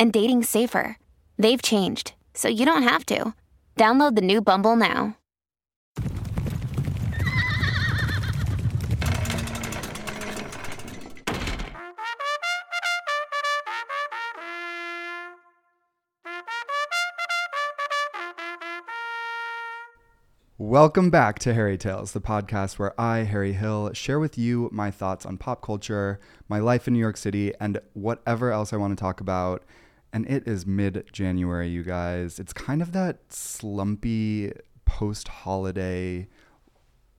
and dating safer. They've changed, so you don't have to. Download the new Bumble now. Welcome back to Harry Tales, the podcast where I, Harry Hill, share with you my thoughts on pop culture, my life in New York City, and whatever else I want to talk about. And it is mid January, you guys. It's kind of that slumpy post holiday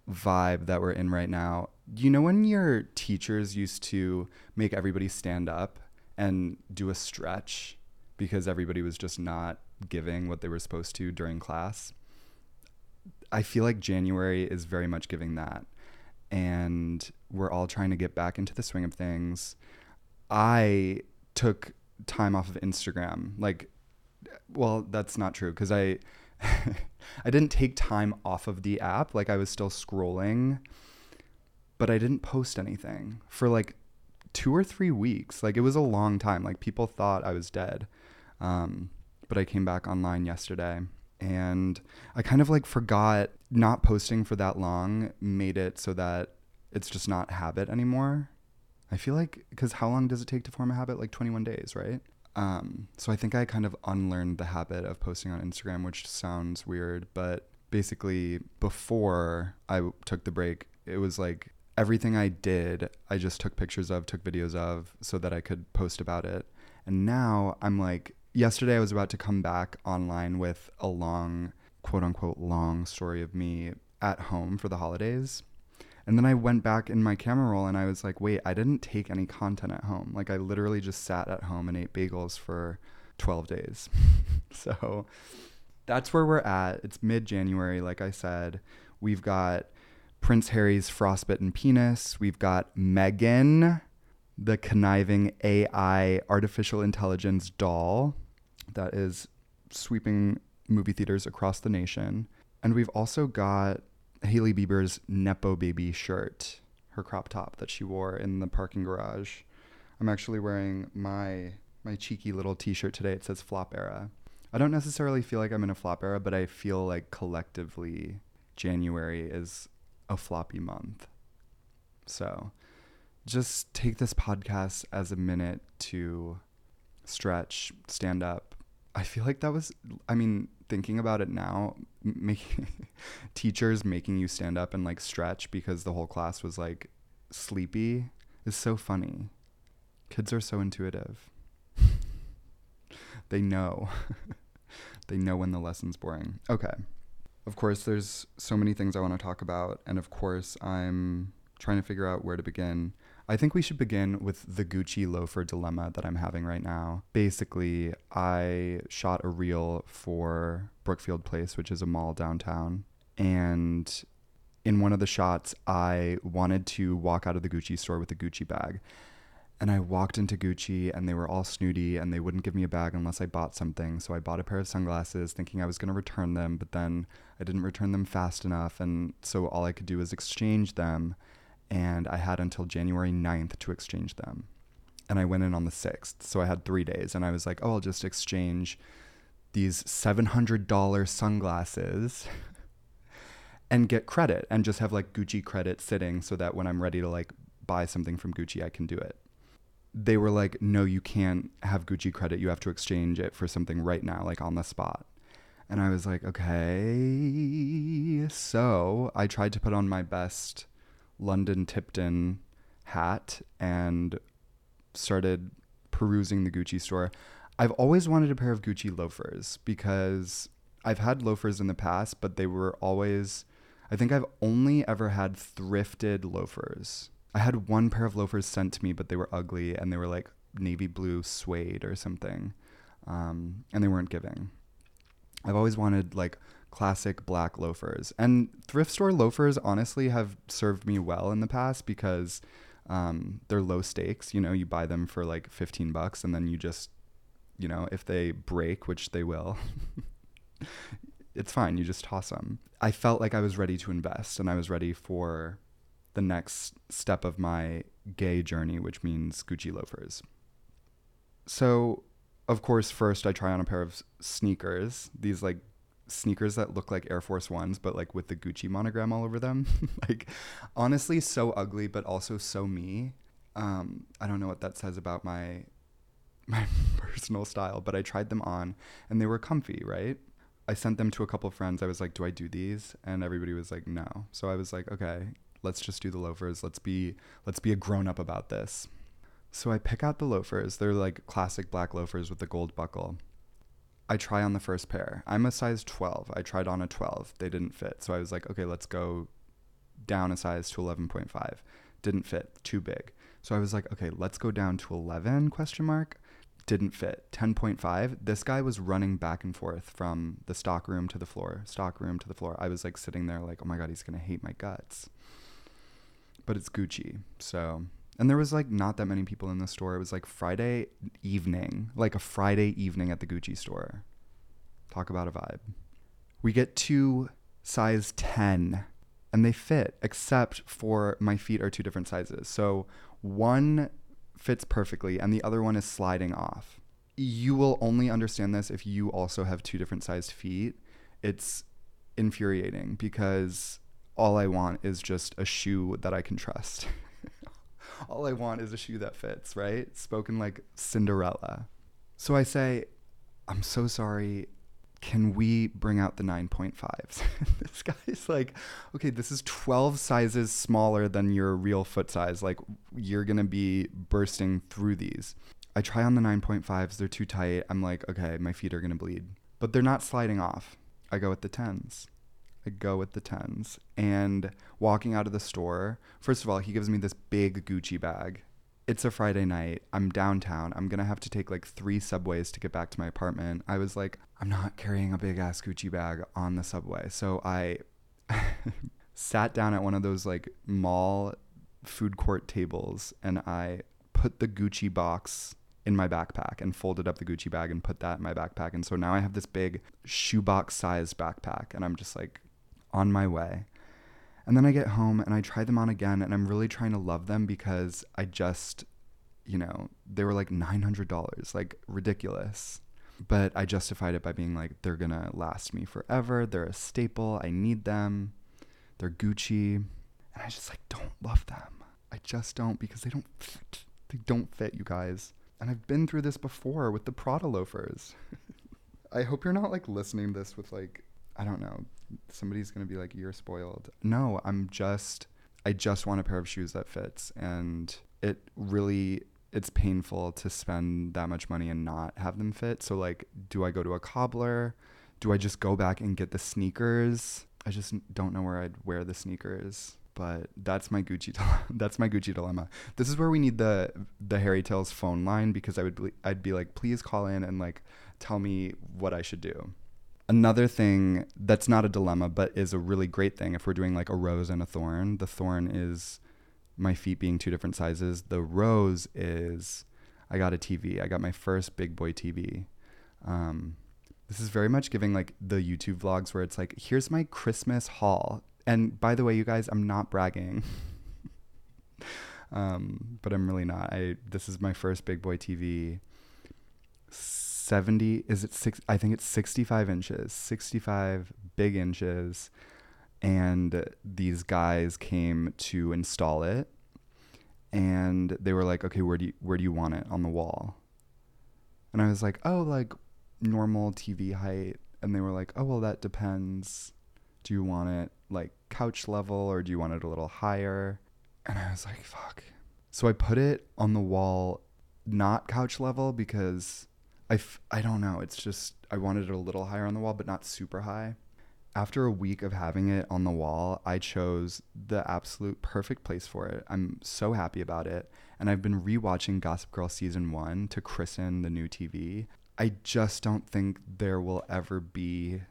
vibe that we're in right now. You know, when your teachers used to make everybody stand up and do a stretch because everybody was just not giving what they were supposed to during class? I feel like January is very much giving that. And we're all trying to get back into the swing of things. I took time off of Instagram. Like, well, that's not true because I. I didn't take time off of the app. Like I was still scrolling, but I didn't post anything for like two or three weeks. Like it was a long time. Like people thought I was dead. Um, but I came back online yesterday and I kind of like forgot not posting for that long made it so that it's just not habit anymore. I feel like because how long does it take to form a habit? Like 21 days, right? Um, so I think I kind of unlearned the habit of posting on Instagram, which sounds weird, but basically before I took the break, it was like everything I did, I just took pictures of, took videos of, so that I could post about it. And now I'm like yesterday I was about to come back online with a long, quote unquote, long story of me at home for the holidays. And then I went back in my camera roll and I was like, wait, I didn't take any content at home. Like, I literally just sat at home and ate bagels for 12 days. so that's where we're at. It's mid January, like I said. We've got Prince Harry's frostbitten penis. We've got Megan, the conniving AI artificial intelligence doll that is sweeping movie theaters across the nation. And we've also got Hailey Bieber's Nepo Baby shirt, her crop top that she wore in the parking garage. I'm actually wearing my my cheeky little t-shirt today. It says flop era. I don't necessarily feel like I'm in a flop era, but I feel like collectively January is a floppy month. So, just take this podcast as a minute to stretch, stand up, I feel like that was, I mean, thinking about it now, making teachers making you stand up and like stretch because the whole class was like sleepy is so funny. Kids are so intuitive. they know. they know when the lesson's boring. Okay. Of course, there's so many things I want to talk about. And of course, I'm trying to figure out where to begin. I think we should begin with the Gucci loafer dilemma that I'm having right now. Basically, I shot a reel for Brookfield Place, which is a mall downtown. And in one of the shots, I wanted to walk out of the Gucci store with a Gucci bag. And I walked into Gucci and they were all snooty and they wouldn't give me a bag unless I bought something. So I bought a pair of sunglasses thinking I was going to return them, but then I didn't return them fast enough. And so all I could do was exchange them and I had until January 9th to exchange them. And I went in on the 6th. So I had three days. And I was like, oh, I'll just exchange these $700 sunglasses and get credit and just have like Gucci credit sitting so that when I'm ready to like buy something from Gucci, I can do it. They were like, no, you can't have Gucci credit. You have to exchange it for something right now, like on the spot. And I was like, okay. So I tried to put on my best London Tipton hat and started perusing the Gucci store. I've always wanted a pair of Gucci loafers because I've had loafers in the past, but they were always, I think I've only ever had thrifted loafers. I had one pair of loafers sent to me, but they were ugly and they were like navy blue suede or something. Um, and they weren't giving. I've always wanted like classic black loafers. And thrift store loafers honestly have served me well in the past because um, they're low stakes. You know, you buy them for like 15 bucks and then you just, you know, if they break, which they will, it's fine. You just toss them. I felt like I was ready to invest and I was ready for the next step of my gay journey, which means Gucci loafers. So, of course, first I try on a pair of sneakers, these like sneakers that look like Air Force Ones, but like with the Gucci monogram all over them. like, honestly, so ugly, but also so me. Um, I don't know what that says about my my personal style, but I tried them on and they were comfy, right? I sent them to a couple friends. I was like, "Do I do these?" And everybody was like, "No." So I was like, "Okay, let's just do the loafers. Let's be let's be a grown up about this." So I pick out the loafers. They're like classic black loafers with the gold buckle. I try on the first pair. I'm a size 12. I tried on a 12. They didn't fit. So I was like, "Okay, let's go down a size to 11.5." Didn't fit. Too big. So I was like, "Okay, let's go down to 11?" question mark didn't fit. 10.5. This guy was running back and forth from the stock room to the floor, stock room to the floor. I was like sitting there like, "Oh my god, he's going to hate my guts." But it's Gucci. So, and there was like not that many people in the store. It was like Friday evening, like a Friday evening at the Gucci store. Talk about a vibe. We get two size 10 and they fit except for my feet are two different sizes. So, one fits perfectly and the other one is sliding off. You will only understand this if you also have two different sized feet. It's infuriating because all I want is just a shoe that I can trust. all I want is a shoe that fits, right? Spoken like Cinderella. So I say, I'm so sorry. Can we bring out the 9.5s? this guy's like, okay, this is 12 sizes smaller than your real foot size. Like, you're going to be bursting through these. I try on the 9.5s, they're too tight. I'm like, okay, my feet are going to bleed. But they're not sliding off. I go with the 10s. Go with the 10s. And walking out of the store, first of all, he gives me this big Gucci bag it's a Friday night. I'm downtown. I'm going to have to take like three subways to get back to my apartment. I was like, I'm not carrying a big ass Gucci bag on the subway. So I sat down at one of those like mall food court tables and I put the Gucci box in my backpack and folded up the Gucci bag and put that in my backpack. And so now I have this big shoebox sized backpack and I'm just like on my way. And then I get home and I try them on again and I'm really trying to love them because I just, you know, they were like $900, like ridiculous. But I justified it by being like, they're to last me forever. They're a staple. I need them. They're Gucci. And I just like don't love them. I just don't because they don't fit. They don't fit, you guys. And I've been through this before with the Prada loafers. I hope you're not like listening this with like I don't know, somebody's going to be like, you're spoiled. No, I'm just, I just want a pair of shoes that fits. And it really, it's painful to spend that much money and not have them fit. So, like, do I go to a cobbler? Do I just go back and get the sneakers? I just don't know where I'd wear the sneakers. But that's my Gucci. that's my Gucci dilemma. This is where we need the the Harry Tales phone line because I would be, I'd be like, please call in and like tell me what I should do. Another thing that's not a dilemma, but is a really great thing if we're doing like a rose and a thorn. The thorn is my feet being two different sizes. The rose is I got a TV. I got my first big boy TV. Um, this is very much giving like the YouTube vlogs where it's like, here's my Christmas haul. And by the way, you guys, I'm not bragging. um, but I'm really not. I this is my first big boy TV. 70 is it six i think it's 65 inches 65 big inches and these guys came to install it and they were like okay where do you where do you want it on the wall and i was like oh like normal tv height and they were like, "Oh, well that depends. Do you want it like couch level or do you want it a little higher?" And I was like, "Fuck." So I put it on the wall not couch level because I f- I don't know, it's just I wanted it a little higher on the wall but not super high. After a week of having it on the wall, I chose the absolute perfect place for it. I'm so happy about it. And I've been rewatching Gossip Girl season one to christen the new TV. I just don't think there will ever be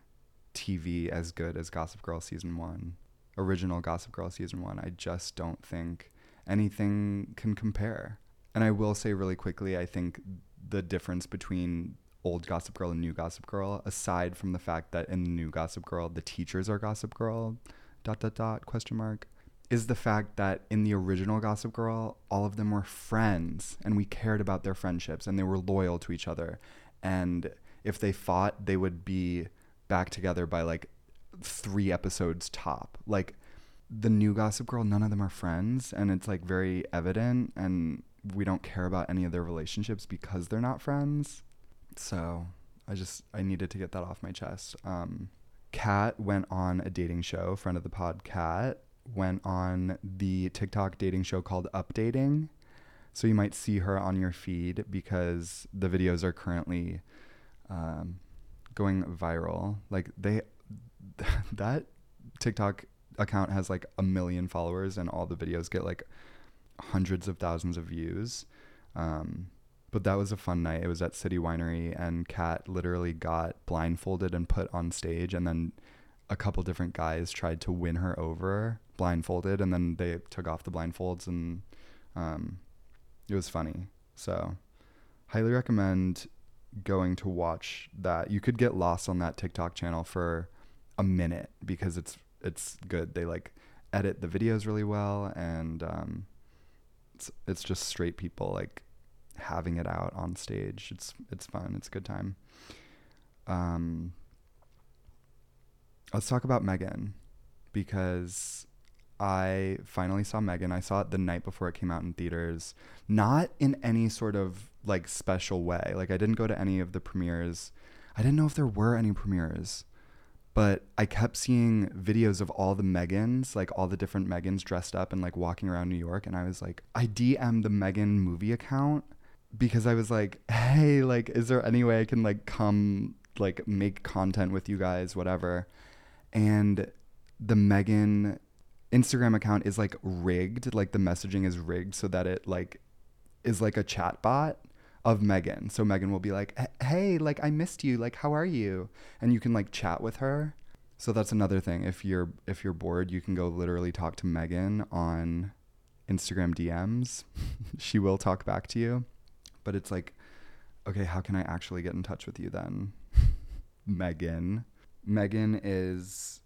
TV as good as Gossip Girl season one, original Gossip Girl season one. I just don't think anything can compare. And I will say really quickly, I think the difference between old Gossip Girl and new Gossip Girl, aside from the fact that in the new Gossip Girl, the teachers are Gossip Girl, dot, dot, dot, question mark, is the fact that in the original Gossip Girl, all of them were friends and we cared about their friendships and they were loyal to each other. And if they fought, they would be back together by like three episodes top. Like the new Gossip Girl, none of them are friends and it's like very evident and we don't care about any of their relationships because they're not friends. So I just I needed to get that off my chest. Um, Kat went on a dating show. Friend of the pod, Kat went on the TikTok dating show called Updating. So you might see her on your feed because the videos are currently um, going viral. Like they that TikTok account has like a million followers and all the videos get like hundreds of thousands of views. Um, but that was a fun night. It was at City Winery, and Kat literally got blindfolded and put on stage, and then a couple different guys tried to win her over blindfolded, and then they took off the blindfolds, and um, it was funny. So, highly recommend going to watch that. You could get lost on that TikTok channel for a minute because it's it's good. They like edit the videos really well, and um, it's it's just straight people like having it out on stage. It's it's fun. It's a good time. Um, let's talk about Megan because I finally saw Megan. I saw it the night before it came out in theaters. Not in any sort of like special way. Like I didn't go to any of the premieres. I didn't know if there were any premieres. But I kept seeing videos of all the Megans, like all the different Megans dressed up and like walking around New York. And I was like, I DM the Megan movie account because I was like, hey, like, is there any way I can like come like make content with you guys, whatever? And the Megan Instagram account is like rigged, like the messaging is rigged so that it like is like a chat bot of Megan. So Megan will be like, "Hey, like I missed you. Like how are you?" And you can like chat with her. So that's another thing. If you're if you're bored, you can go literally talk to Megan on Instagram DMs. she will talk back to you. But it's like, okay, how can I actually get in touch with you then? Megan. Megan is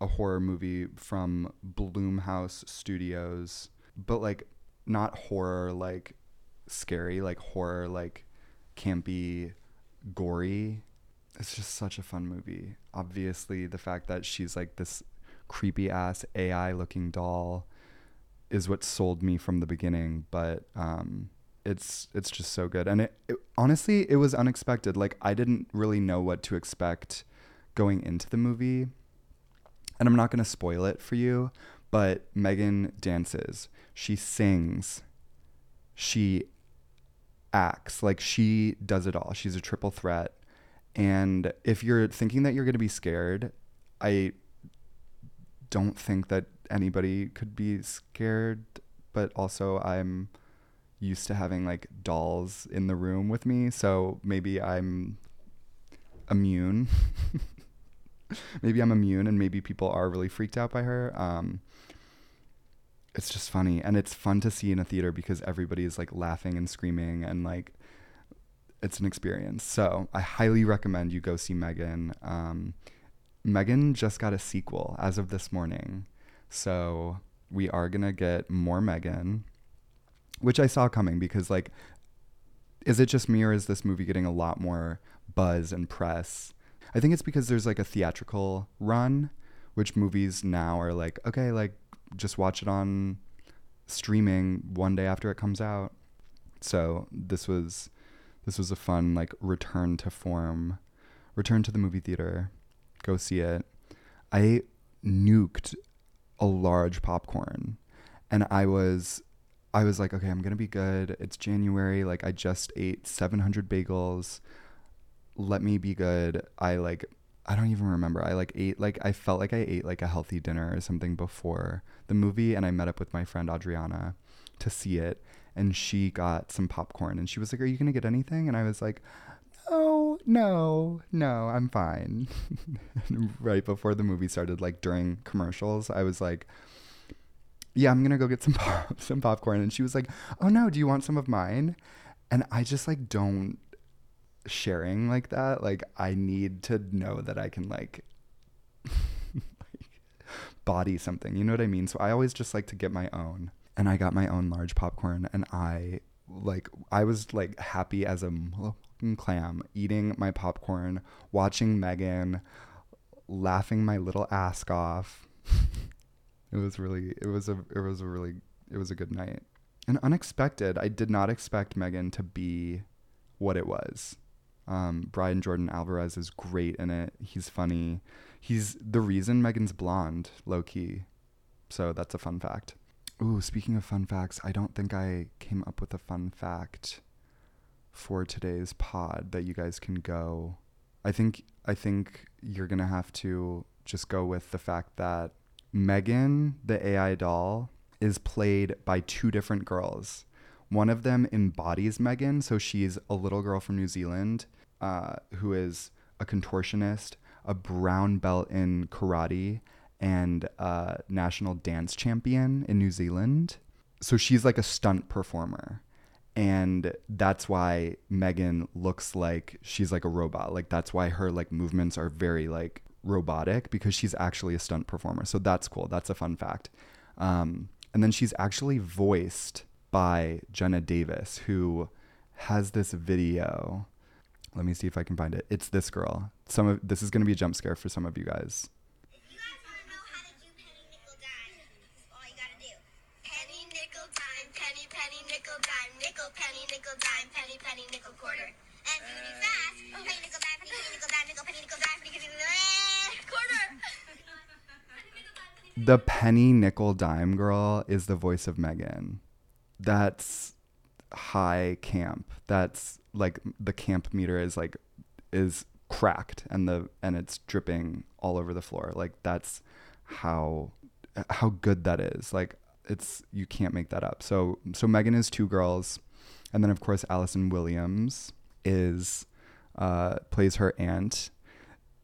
a horror movie from Blumhouse Studios, but like not horror like scary, like horror like campy, gory. It's just such a fun movie. Obviously, the fact that she's like this creepy ass AI looking doll is what sold me from the beginning, but um it's it's just so good. And it, it honestly, it was unexpected. Like I didn't really know what to expect going into the movie and I'm not going to spoil it for you, but Megan dances, she sings, she acts, like she does it all. She's a triple threat. And if you're thinking that you're going to be scared, I don't think that anybody could be scared, but also I'm used to having like dolls in the room with me, so maybe I'm immune. maybe I'm immune and maybe people are really freaked out by her. Um, it's just funny and it's fun to see in a theater because everybody is like laughing and screaming and like it's an experience. So I highly recommend you go see Megan. Um, Megan just got a sequel as of this morning. So we are going to get more Megan, which I saw coming because, like, is it just me or is this movie getting a lot more buzz and press? I think it's because there's like a theatrical run, which movies now are like, okay, like just watch it on streaming one day after it comes out. So this was this was a fun like return to form return to the movie theater, go see it. I nuked a large popcorn and I was I was like, okay, I'm to be good. It's January, like I just ate 700 bagels. Let me be good. I like I don't even remember. I like ate like I felt like I ate like a healthy dinner or something before the movie and I met up with my friend Adriana to see it and she got some popcorn and she was like, "Are you going to get anything?" And I was like, "No, no, no, I'm fine." right before the movie started like during commercials, I was like, "Yeah, I'm going to go get some pop- some popcorn." And she was like, "Oh no, do you want some of mine?" And I just like don't sharing like that. Like I need to know that I can like body something. You know what I mean? So I always just like to get my own. And I got my own large popcorn and I like I was like happy as a clam eating my popcorn, watching Megan, laughing my little ass off. it was really it was a it was a really it was a good night. And unexpected, I did not expect Megan to be what it was. Um, Brian Jordan Alvarez is great in it. He's funny. He's the reason Megan's blonde, low key. So that's a fun fact. Ooh, speaking of fun facts, I don't think I came up with a fun fact for today's pod that you guys can go. I think I think you're gonna have to just go with the fact that Megan, the AI doll, is played by two different girls. One of them embodies Megan, so she's a little girl from New Zealand uh, who is a contortionist, a brown belt in karate, and a national dance champion in New Zealand. So she's like a stunt performer. And that's why Megan looks like she's like a robot. Like that's why her like movements are very like robotic because she's actually a stunt performer. So that's cool. That's a fun fact. Um, and then she's actually voiced by Jenna Davis, who has this video let me see if I can find it. It's this girl. Some of this is going to be a jump scare for some of you guys. If you guys want to know how to do penny, nickel, dime, this is all you gotta do. Penny, nickel, dime, penny, penny, nickel, dime, nickel, penny, nickel, dime, penny, penny, nickel, quarter. And if you do fast, penny, nickel, dime, penny, penny, nickel, dime, nickel, penny, nickel, dime, penny, penny, nickel, quarter. The penny nickel dime girl is the voice of Megan. That's high camp. That's like the camp meter is like is cracked and the and it's dripping all over the floor. Like that's how how good that is. Like it's you can't make that up. So so Megan is two girls, and then of course Allison Williams is uh, plays her aunt,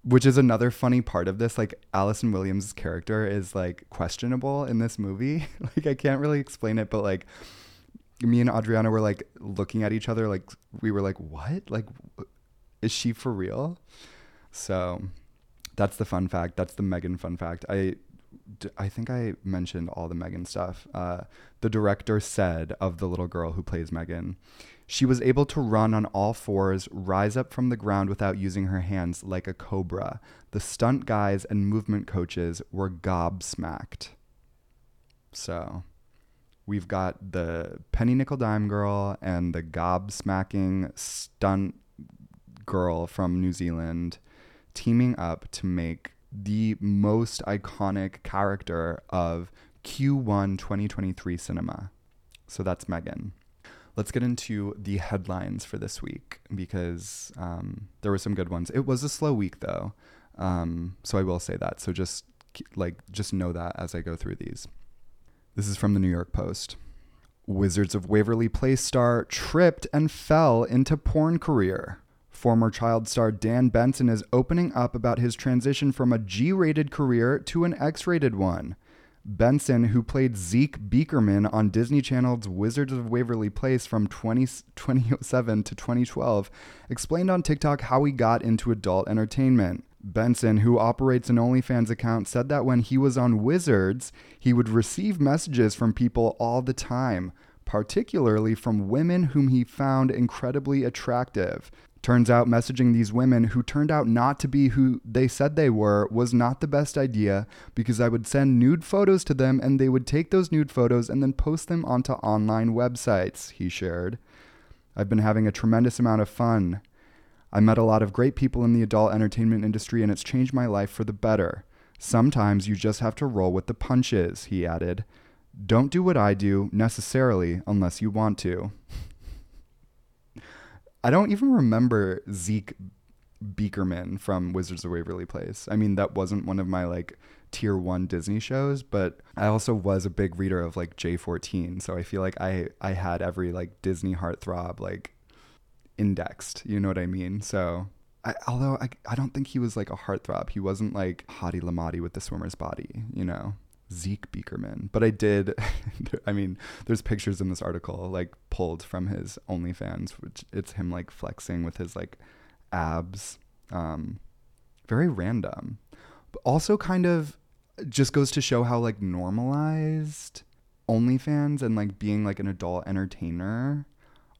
which is another funny part of this. Like Allison Williams' character is like questionable in this movie. like I can't really explain it, but like me and Adriana were like looking at each other, like we were like, "What? Like, is she for real?" So that's the fun fact. That's the Megan fun fact. I I think I mentioned all the Megan stuff. Uh, the director said of the little girl who plays Megan, she was able to run on all fours, rise up from the ground without using her hands like a cobra. The stunt guys and movement coaches were gobsmacked. So we've got the penny nickel dime girl and the gobsmacking stunt girl from New Zealand teaming up to make the most iconic character of Q1 2023 cinema. So that's Megan. Let's get into the headlines for this week because um, there were some good ones. It was a slow week though, um, so I will say that. So just like just know that as I go through these. This is from the New York Post. Wizards of Waverly Place star tripped and fell into porn career. Former child star Dan Benson is opening up about his transition from a G rated career to an X rated one. Benson, who played Zeke Beakerman on Disney Channel's Wizards of Waverly Place from 20, 2007 to 2012, explained on TikTok how he got into adult entertainment. Benson, who operates an OnlyFans account, said that when he was on Wizards, he would receive messages from people all the time, particularly from women whom he found incredibly attractive. Turns out messaging these women who turned out not to be who they said they were was not the best idea because I would send nude photos to them and they would take those nude photos and then post them onto online websites, he shared. I've been having a tremendous amount of fun. I met a lot of great people in the adult entertainment industry and it's changed my life for the better. Sometimes you just have to roll with the punches, he added. Don't do what I do necessarily unless you want to. I don't even remember Zeke Beakerman from Wizards of Waverly Place. I mean, that wasn't one of my like tier one Disney shows, but I also was a big reader of like J14. So I feel like I, I had every like Disney heartthrob like indexed. You know what I mean? So I, although I, I don't think he was like a heartthrob. He wasn't like Hottie Lamati with the swimmer's body, you know? Zeke Beakerman. But I did, I mean, there's pictures in this article like pulled from his OnlyFans, which it's him like flexing with his like abs. Um, very random. But also kind of just goes to show how like normalized OnlyFans and like being like an adult entertainer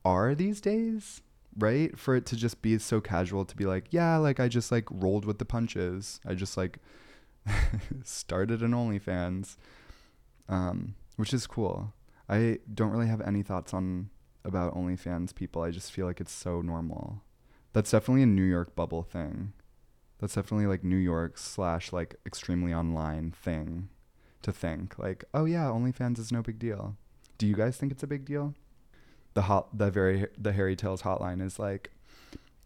are these days right? For it to just be so casual to be like, yeah, like I just like rolled with the punches. I just like started an OnlyFans, um, which is cool. I don't really have any thoughts on about OnlyFans people. I just feel like it's so normal. That's definitely a New York bubble thing. That's definitely like New York slash like extremely online thing to think like, oh yeah, OnlyFans is no big deal. Do you guys think it's a big deal? The hot the very the Harry Tales hotline is like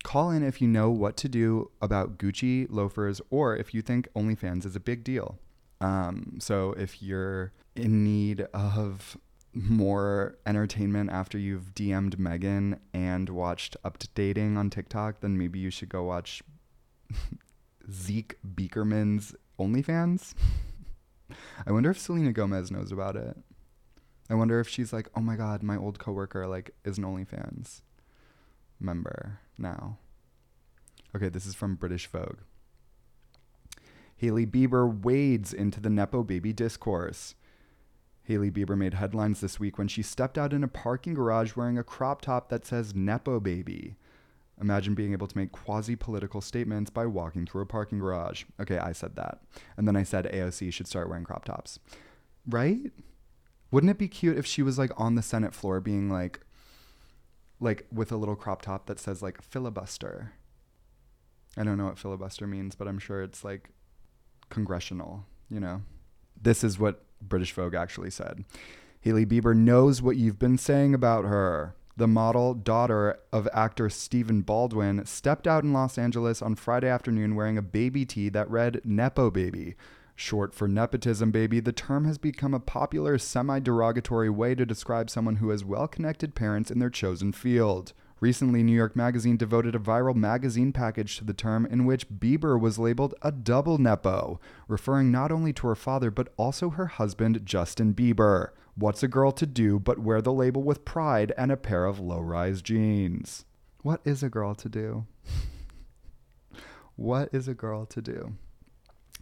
call in if you know what to do about Gucci loafers or if you think OnlyFans is a big deal. Um, so if you're in need of more entertainment after you've DM'd Megan and watched Up to Dating on TikTok, then maybe you should go watch Zeke Beakerman's OnlyFans. I wonder if Selena Gomez knows about it. I wonder if she's like, oh my god, my old coworker like is an OnlyFans member now. Okay, this is from British Vogue. Hailey Bieber wades into the Nepo baby discourse. Hailey Bieber made headlines this week when she stepped out in a parking garage wearing a crop top that says Nepo baby. Imagine being able to make quasi political statements by walking through a parking garage. Okay, I said that. And then I said AOC should start wearing crop tops. Right? Wouldn't it be cute if she was like on the Senate floor being like, like with a little crop top that says like filibuster? I don't know what filibuster means, but I'm sure it's like congressional, you know? This is what British Vogue actually said. Hailey Bieber knows what you've been saying about her. The model, daughter of actor Stephen Baldwin, stepped out in Los Angeles on Friday afternoon wearing a baby tee that read Nepo Baby, Short for nepotism, baby, the term has become a popular semi derogatory way to describe someone who has well connected parents in their chosen field. Recently, New York Magazine devoted a viral magazine package to the term in which Bieber was labeled a double Nepo, referring not only to her father but also her husband, Justin Bieber. What's a girl to do but wear the label with pride and a pair of low rise jeans? What is a girl to do? what is a girl to do?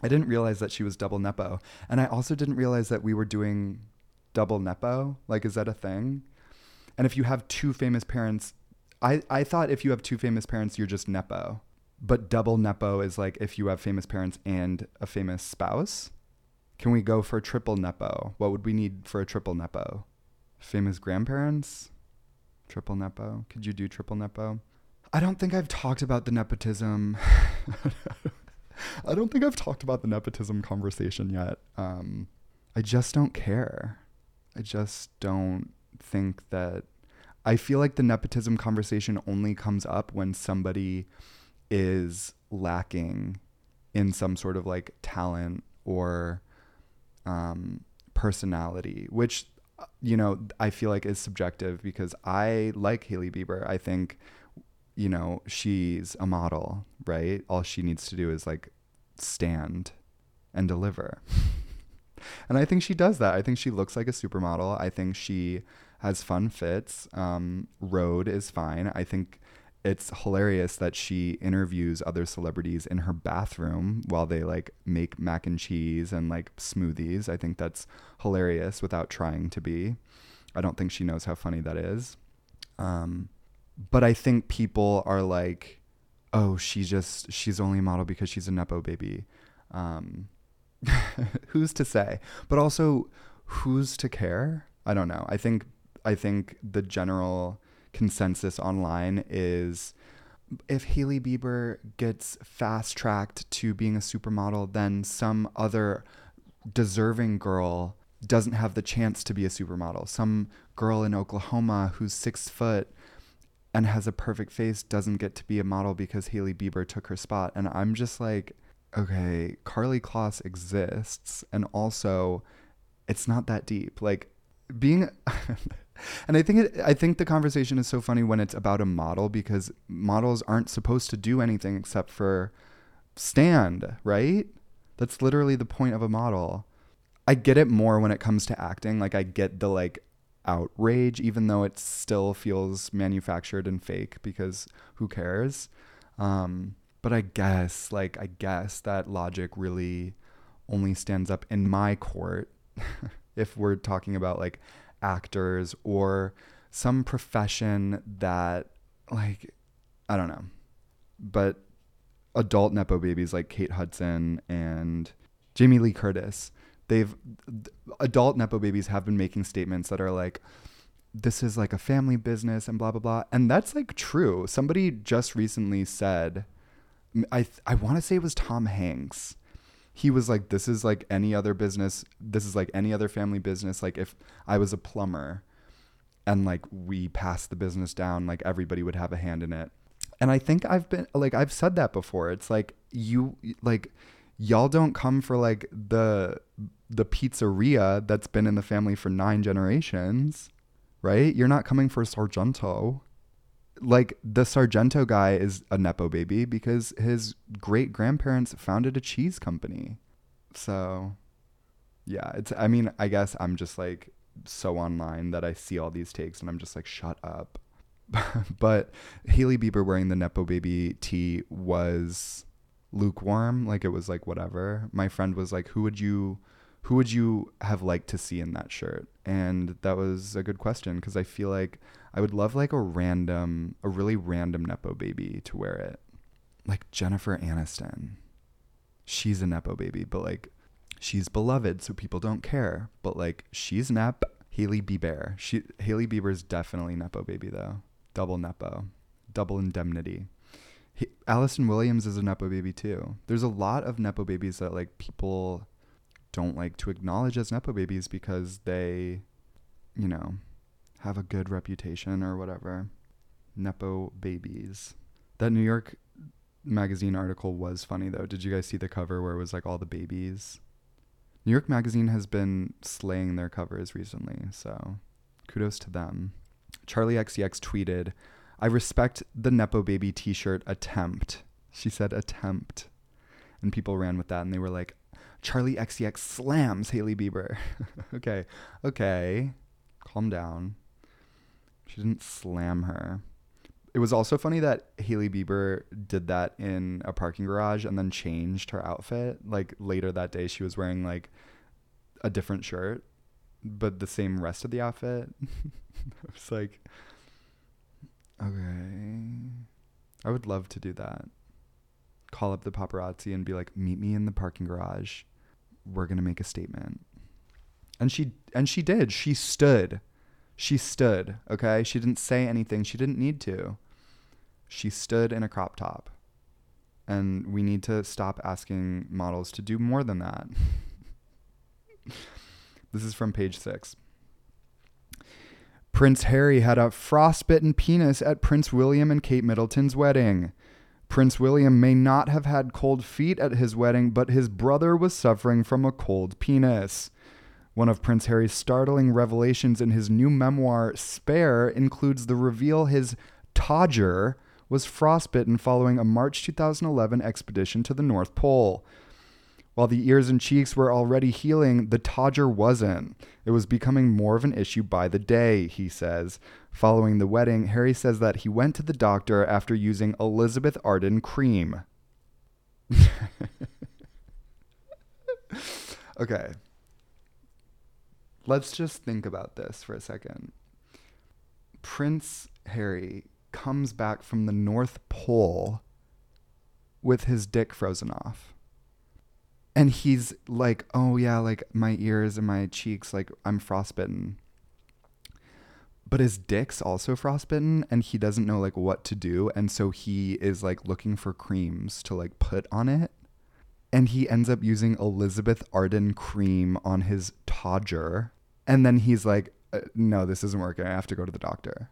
I didn't realize that she was double Nepo. And I also didn't realize that we were doing double Nepo. Like, is that a thing? And if you have two famous parents, I, I thought if you have two famous parents, you're just Nepo. But double Nepo is like if you have famous parents and a famous spouse. Can we go for triple Nepo? What would we need for a triple Nepo? Famous grandparents? Triple Nepo? Could you do triple Nepo? I don't think I've talked about the nepotism. I don't think I've talked about the nepotism conversation yet. Um, I just don't care. I just don't think that. I feel like the nepotism conversation only comes up when somebody is lacking in some sort of like talent or um, personality, which you know I feel like is subjective because I like Hailey Bieber. I think you know, she's a model, right? All she needs to do is like stand and deliver. and I think she does that. I think she looks like a supermodel. I think she has fun fits. Um, Rhode is fine. I think it's hilarious that she interviews other celebrities in her bathroom while they like make mac and cheese and like smoothies. I think that's hilarious without trying to be. I don't think she knows how funny that is. Um, but I think people are like, oh, she just she's only a model because she's a nepo baby. Um, who's to say? But also, who's to care? I don't know. I think I think the general consensus online is if Hailey Bieber gets fast tracked to being a supermodel, then some other deserving girl doesn't have the chance to be a supermodel. Some girl in Oklahoma who's six foot and has a perfect face doesn't get to be a model because Hailey Bieber took her spot. And I'm just like, okay, Karlie Kloss exists. And also, it's not that deep. Like, being. and I think it, I think the conversation is so funny when it's about a model because models aren't supposed to do anything except for stand, right? That's literally the point of a model. I get it more when it comes to acting. Like I get the like outrage, even though it still feels manufactured and fake because who cares? Um, but I guess, like, I guess that logic really only stands up in my court if we're talking about like actors or some profession that, like, I don't know, but adult Nepo babies like Kate Hudson and Jamie Lee Curtis they've adult nepo babies have been making statements that are like this is like a family business and blah blah blah. And that's like true. Somebody just recently said i i want to say it was tom hanks. He was like this is like any other business this is like any other family business like if i was a plumber and like we passed the business down like everybody would have a hand in it. And i think i've been like i've said that before. It's like you like y'all don't come for like the the pizzeria that's been in the family for nine generations, right? You're not coming for Sargento. Like the Sargento guy is a Nepo baby because his great grandparents founded a cheese company. So, yeah, it's, I mean, I guess I'm just like so online that I see all these takes and I'm just like, shut up. but Hailey Bieber wearing the Nepo baby tee was lukewarm. Like it was like, whatever. My friend was like, who would you who would you have liked to see in that shirt? And that was a good question because I feel like I would love like a random, a really random Nepo baby to wear it. Like Jennifer Aniston. She's a Nepo baby, but like she's beloved, so people don't care. But like she's Nep. Hailey Bieber. She Hailey Bieber's definitely Nepo baby though. Double Nepo. Double indemnity. He, Allison Williams is a Nepo baby too. There's a lot of Nepo babies that like people don't like to acknowledge as Nepo babies because they, you know, have a good reputation or whatever. Nepo babies. That New York magazine article was funny though. Did you guys see the cover where it was like all the babies? New York magazine has been slaying their covers recently, so kudos to them. Charli XCX tweeted, I respect the Nepo baby t shirt attempt. She said attempt. And people ran with that and they were like, Charli XCX slams Hailey Bieber. okay, okay, calm down. She didn't slam her. It was also funny that Hailey Bieber did that in a parking garage and then changed her outfit. Like later that day, she was wearing like a different shirt, but the same rest of the outfit. I was like, okay. I would love to do that. Call up the paparazzi and be like, meet me in the parking garage we're going to make a statement. And she and she did. She stood. She stood, okay? She didn't say anything. She didn't need to. She stood in a crop top. And we need to stop asking models to do more than that. this is from page 6. Prince Harry had a frostbitten penis at Prince William and Kate Middleton's wedding. Prince William may not have had cold feet at his wedding, but his brother was suffering from a cold penis. One of Prince Harry's startling revelations in his new memoir, Spare, includes the reveal his Todger was frostbitten following a March 2011 expedition to the North Pole. While the ears and cheeks were already healing, the Todger wasn't. It was becoming more of an issue by the day, he says. Following the wedding, Harry says that he went to the doctor after using Elizabeth Arden cream. okay. Let's just think about this for a second. Prince Harry comes back from the North Pole with his dick frozen off and he's like, "Oh yeah, like my ears and my cheeks, like I'm frostbitten." but his dick's also frostbitten and he doesn't know like what to do and so he is like looking for creams to like put on it and he ends up using Elizabeth Arden cream on his Todger and then he's like uh, no this isn't working I have to go to the doctor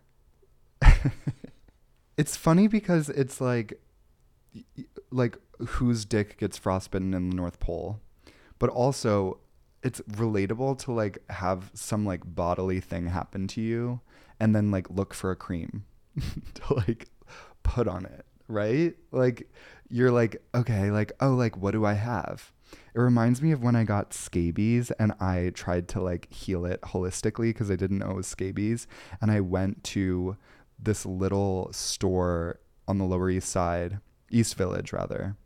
it's funny because it's like like whose dick gets frostbitten in the North Pole but also it's relatable to like have some like bodily thing happen to you and then like look for a cream to like put on it right? Like you're like okay like oh like what do i have? It reminds me of when i got scabies and i tried to like heal it holistically because i didn't know it was scabies and i went to this little store on the lower east side east village rather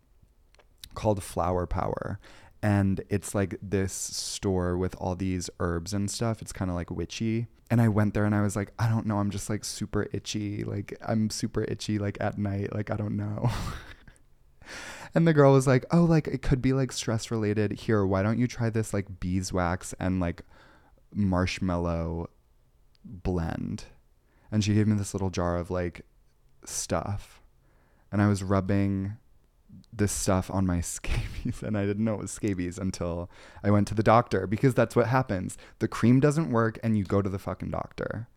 called Flower Power. And it's like this store with all these herbs and stuff. It's kind of like witchy. And I went there and I was like, I don't know. I'm just like super itchy. Like, I'm super itchy, like at night. Like, I don't know. and the girl was like, Oh, like it could be like stress related. Here, why don't you try this like beeswax and like marshmallow blend? And she gave me this little jar of like stuff. And I was rubbing this stuff on my scabies and I didn't know it was scabies until I went to the doctor because that's what happens. The cream doesn't work and you go to the fucking doctor.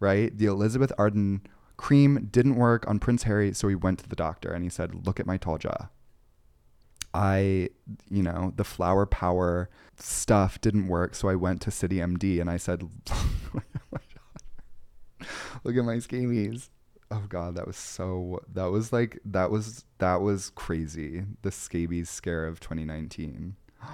Right? The Elizabeth Arden cream didn't work on Prince Harry, so he went to the doctor and he said, "Look at my Todger." I, you know, the flower power stuff didn't work, so I went to City MD and I said, "Look at my scabies." Oh god, that was so that was like that was that was crazy. The scabies scare of 2019.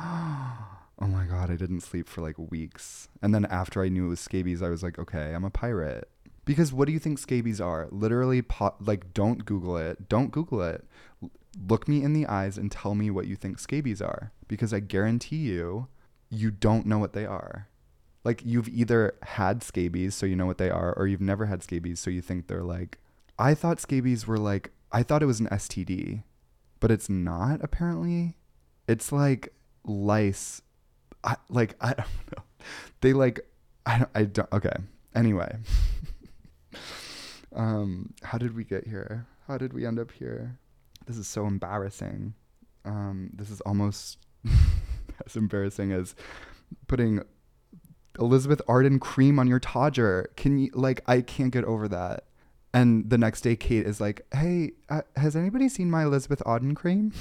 Oh my god, I didn't sleep for like weeks. And then after I knew it was scabies, I was like, okay, I'm a pirate. Because what do you think scabies are? Literally po- like don't google it. Don't google it. L- Look me in the eyes and tell me what you think scabies are because I guarantee you you don't know what they are. Like you've either had scabies so you know what they are or you've never had scabies so you think they're like I thought scabies were like I thought it was an STD, but it's not apparently. It's like lice. I like I don't know. They like I don't I don't okay. Anyway. um how did we get here? How did we end up here? This is so embarrassing. Um this is almost as embarrassing as putting Elizabeth Arden cream on your Todger. Can you like I can't get over that. And the next day, Kate is like, "Hey, uh, has anybody seen my Elizabeth Arden cream?"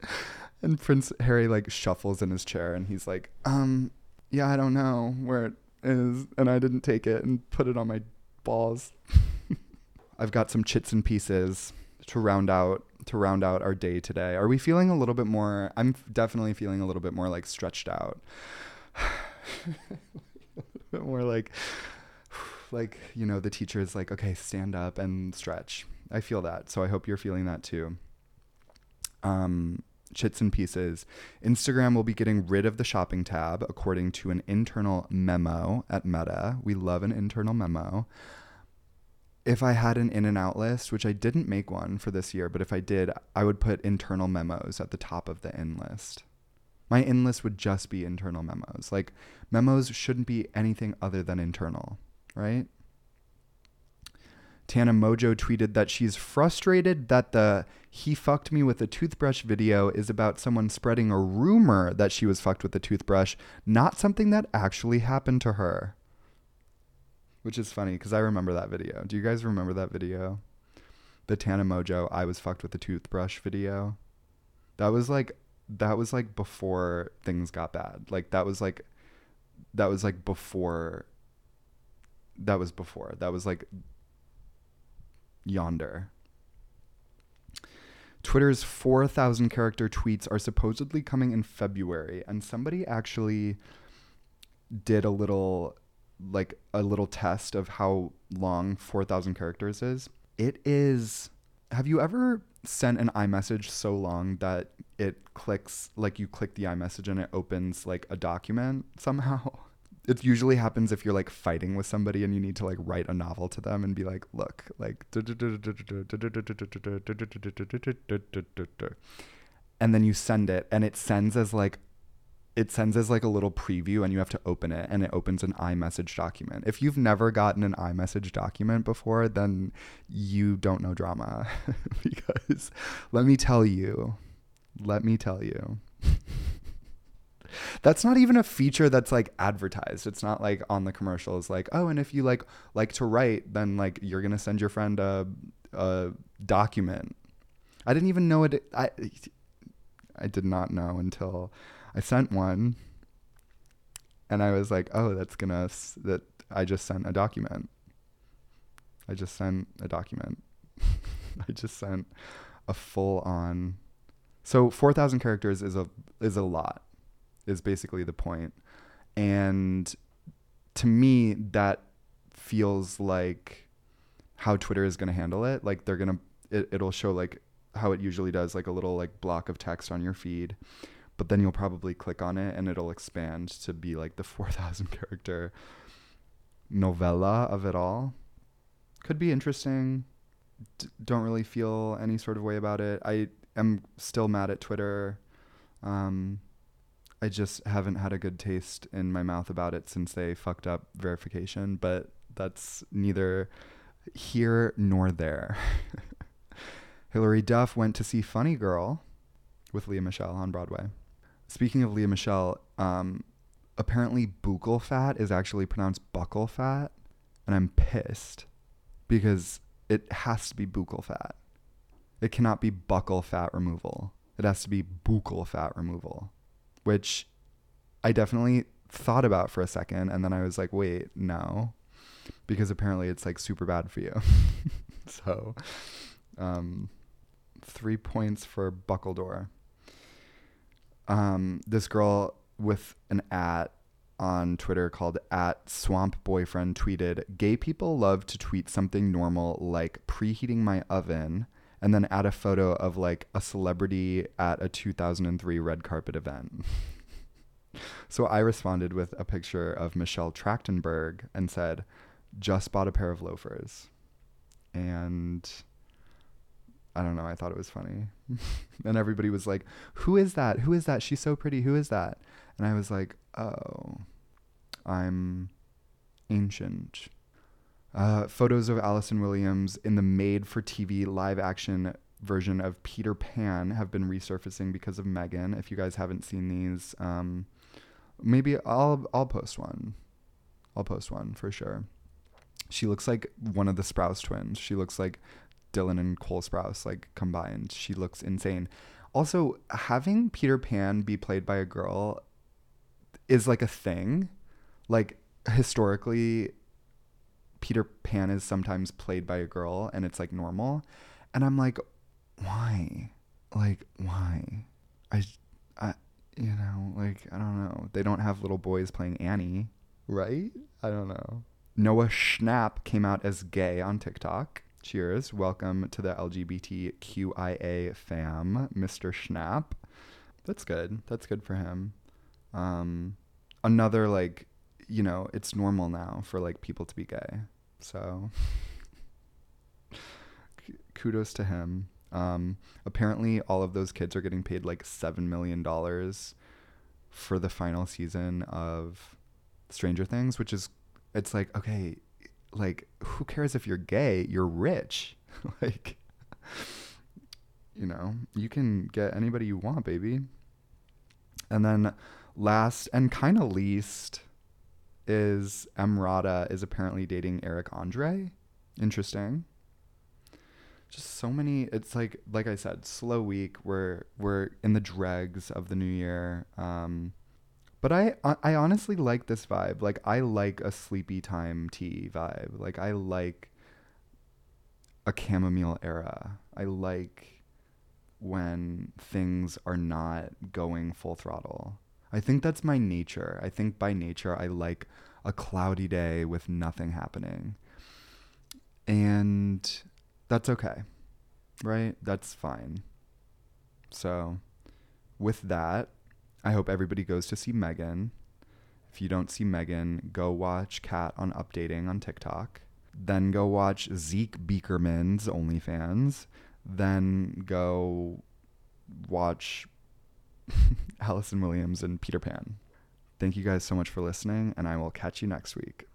and Prince Harry like shuffles in his chair, and he's like, "Um, yeah, I don't know where it is, and I didn't take it and put it on my balls." I've got some chits and pieces to round out to round out our day today. Are we feeling a little bit more? I'm definitely feeling a little bit more like stretched out. a little bit more like like you know the teacher is like okay stand up and stretch. I feel that so i hope you're feeling that too. Um chits and pieces. Instagram will be getting rid of the shopping tab according to an internal memo at meta. We love an internal memo. If i had an in and out list which i didn't make one for this year but if i did i would put internal memos at the top of the in list. My in list would just be internal memos. Like memos shouldn't be anything other than internal right? Tana Mongeau tweeted that she's frustrated that the he fucked me with a toothbrush video is about someone spreading a rumor that she was fucked with a toothbrush, not something that actually happened to her. Which is funny because I remember that video. Do you guys remember that video? The Tana Mongeau I was fucked with a toothbrush video. That was like that was like before things got bad. Like that was like that was like before that was before. That was like yonder. Twitter's 4,000 character tweets are supposedly coming in February, and somebody actually did a little, like, a little test of how long 4,000 characters is. It is. Have you ever sent an iMessage so long that it clicks, like, you click the iMessage and it opens, like, a document somehow? it usually happens if you're like fighting with somebody and you need to like write a novel to them and be like look like and then you send it and it sends as like it sends as like a little preview and you have to open it and it opens an iMessage document. If you've never gotten an iMessage document before, then you don't know drama because let me tell you, let me tell you. That's not even a feature that's like advertised. It's not like on the commercials like, "Oh, and if you like like to write, then like you're going to send your friend a a document." I didn't even know it I I did not know until I sent one and I was like, "Oh, that's going to that I just sent a document." I just sent a document. I just sent a full on so 4000 characters is a is a lot is basically the point. And to me, that feels like how Twitter is going to handle it. Like they're going to, it, it'll show like how it usually does, like a little like block of text on your feed. But then you'll probably click on it and it'll expand to be like the 4,000 character novella of it all. Could be interesting. D- don't really feel any sort of way about it. I am still mad at Twitter. Um, I just haven't had a good taste in my mouth about it since they fucked up verification, but that's neither here nor there. Hilary Duff went to see Funny Girl with Lea Michele on Broadway. Speaking of Lea Michele, um, apparently buccal fat is actually pronounced buckle fat, and I'm pissed because it has to be buccal fat. It cannot be buckle fat removal. It has to be buccal fat removal which I definitely thought about for a second. And then I was like, wait, no, because apparently it's like super bad for you. so, um, three points for Buckledore. Um, this girl with an at on Twitter called at Swamp Boyfriend tweeted, "Gay people love to tweet something normal like preheating my oven." And then add a photo of like a celebrity at a 2003 red carpet event. so I responded with a picture of Michelle Trachtenberg and said, just bought a pair of loafers. And I don't know, I thought it was funny. and everybody was like, Who is that? Who is that? She's so pretty. Who is that? And I was like, Oh, I'm ancient. Uh, photos of Allison Williams in the made for TV live action version of Peter Pan have been resurfacing because of M3GAN. If you guys haven't seen these, um, maybe I'll I'll post one. I'll post one for sure. She looks like one of the Sprouse twins. She looks like Dylan and Cole Sprouse like combined. She looks insane. Also, having Peter Pan be played by a girl is like a thing. Like historically Peter Pan is sometimes played by a girl and it's like normal. And I'm like, why? Like, why? I, I, you know, like, I don't know. They don't have little boys playing Annie, right? I don't know. Noah Schnapp came out as gay on TikTok. Cheers. Welcome to the LGBTQIA fam, Mr. Schnapp. That's good. That's good for him. Um, another like you know, it's normal now for like people to be gay. So kudos to him. Um, apparently, all of those kids are getting paid like seven million dollars for the final season of Stranger Things, which is it's like okay, like who cares if you're gay? You're rich, like you know you can get anybody you want, baby. And then last and kind of least, is Emrata is apparently dating Eric Andre. Interesting. Just so many. It's like like I said, slow week. We're we're in the dregs of the new year. Um, but I I honestly like this vibe. Like I like a sleepy time tea vibe. Like I like a chamomile era. I like when things are not going full throttle. I think that's my nature. I think by nature I like a cloudy day with nothing happening. And that's okay. Right? That's fine. So, with that, I hope everybody goes to see M3GAN. If you don't see M3GAN, go watch Kat on Updating on TikTok. Then go watch Zeke Beakerman's OnlyFans. Then go watch Allison Williams and Peter Pan. Thank you guys so much for listening, and I will catch you next week.